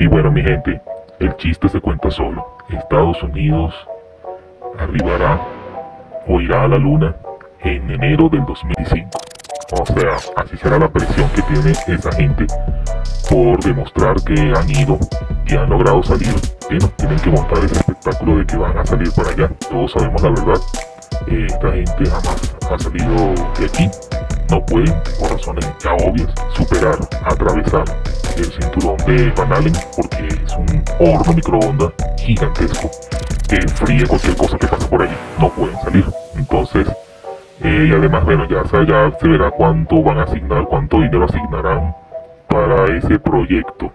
Y bueno, mi gente, el chiste se cuenta solo. Estados Unidos arribará o irá a la luna en enero del 2005. O sea, así será la presión que tiene esa gente por demostrar que han ido y han logrado salir. Tienen que montar ese espectáculo de que van a salir por allá. Todos sabemos la verdad. Esta gente jamás ha salido de aquí. No pueden, por razones ya obvias, superar, atravesar el cinturón de Van Allen porque es un horno microondas gigantesco que fríe cualquier cosa que pase por ahí. No pueden salir. Entonces, eh, y además, bueno, ya, ya se verá cuánto van a asignar, cuánto dinero asignarán para ese proyecto.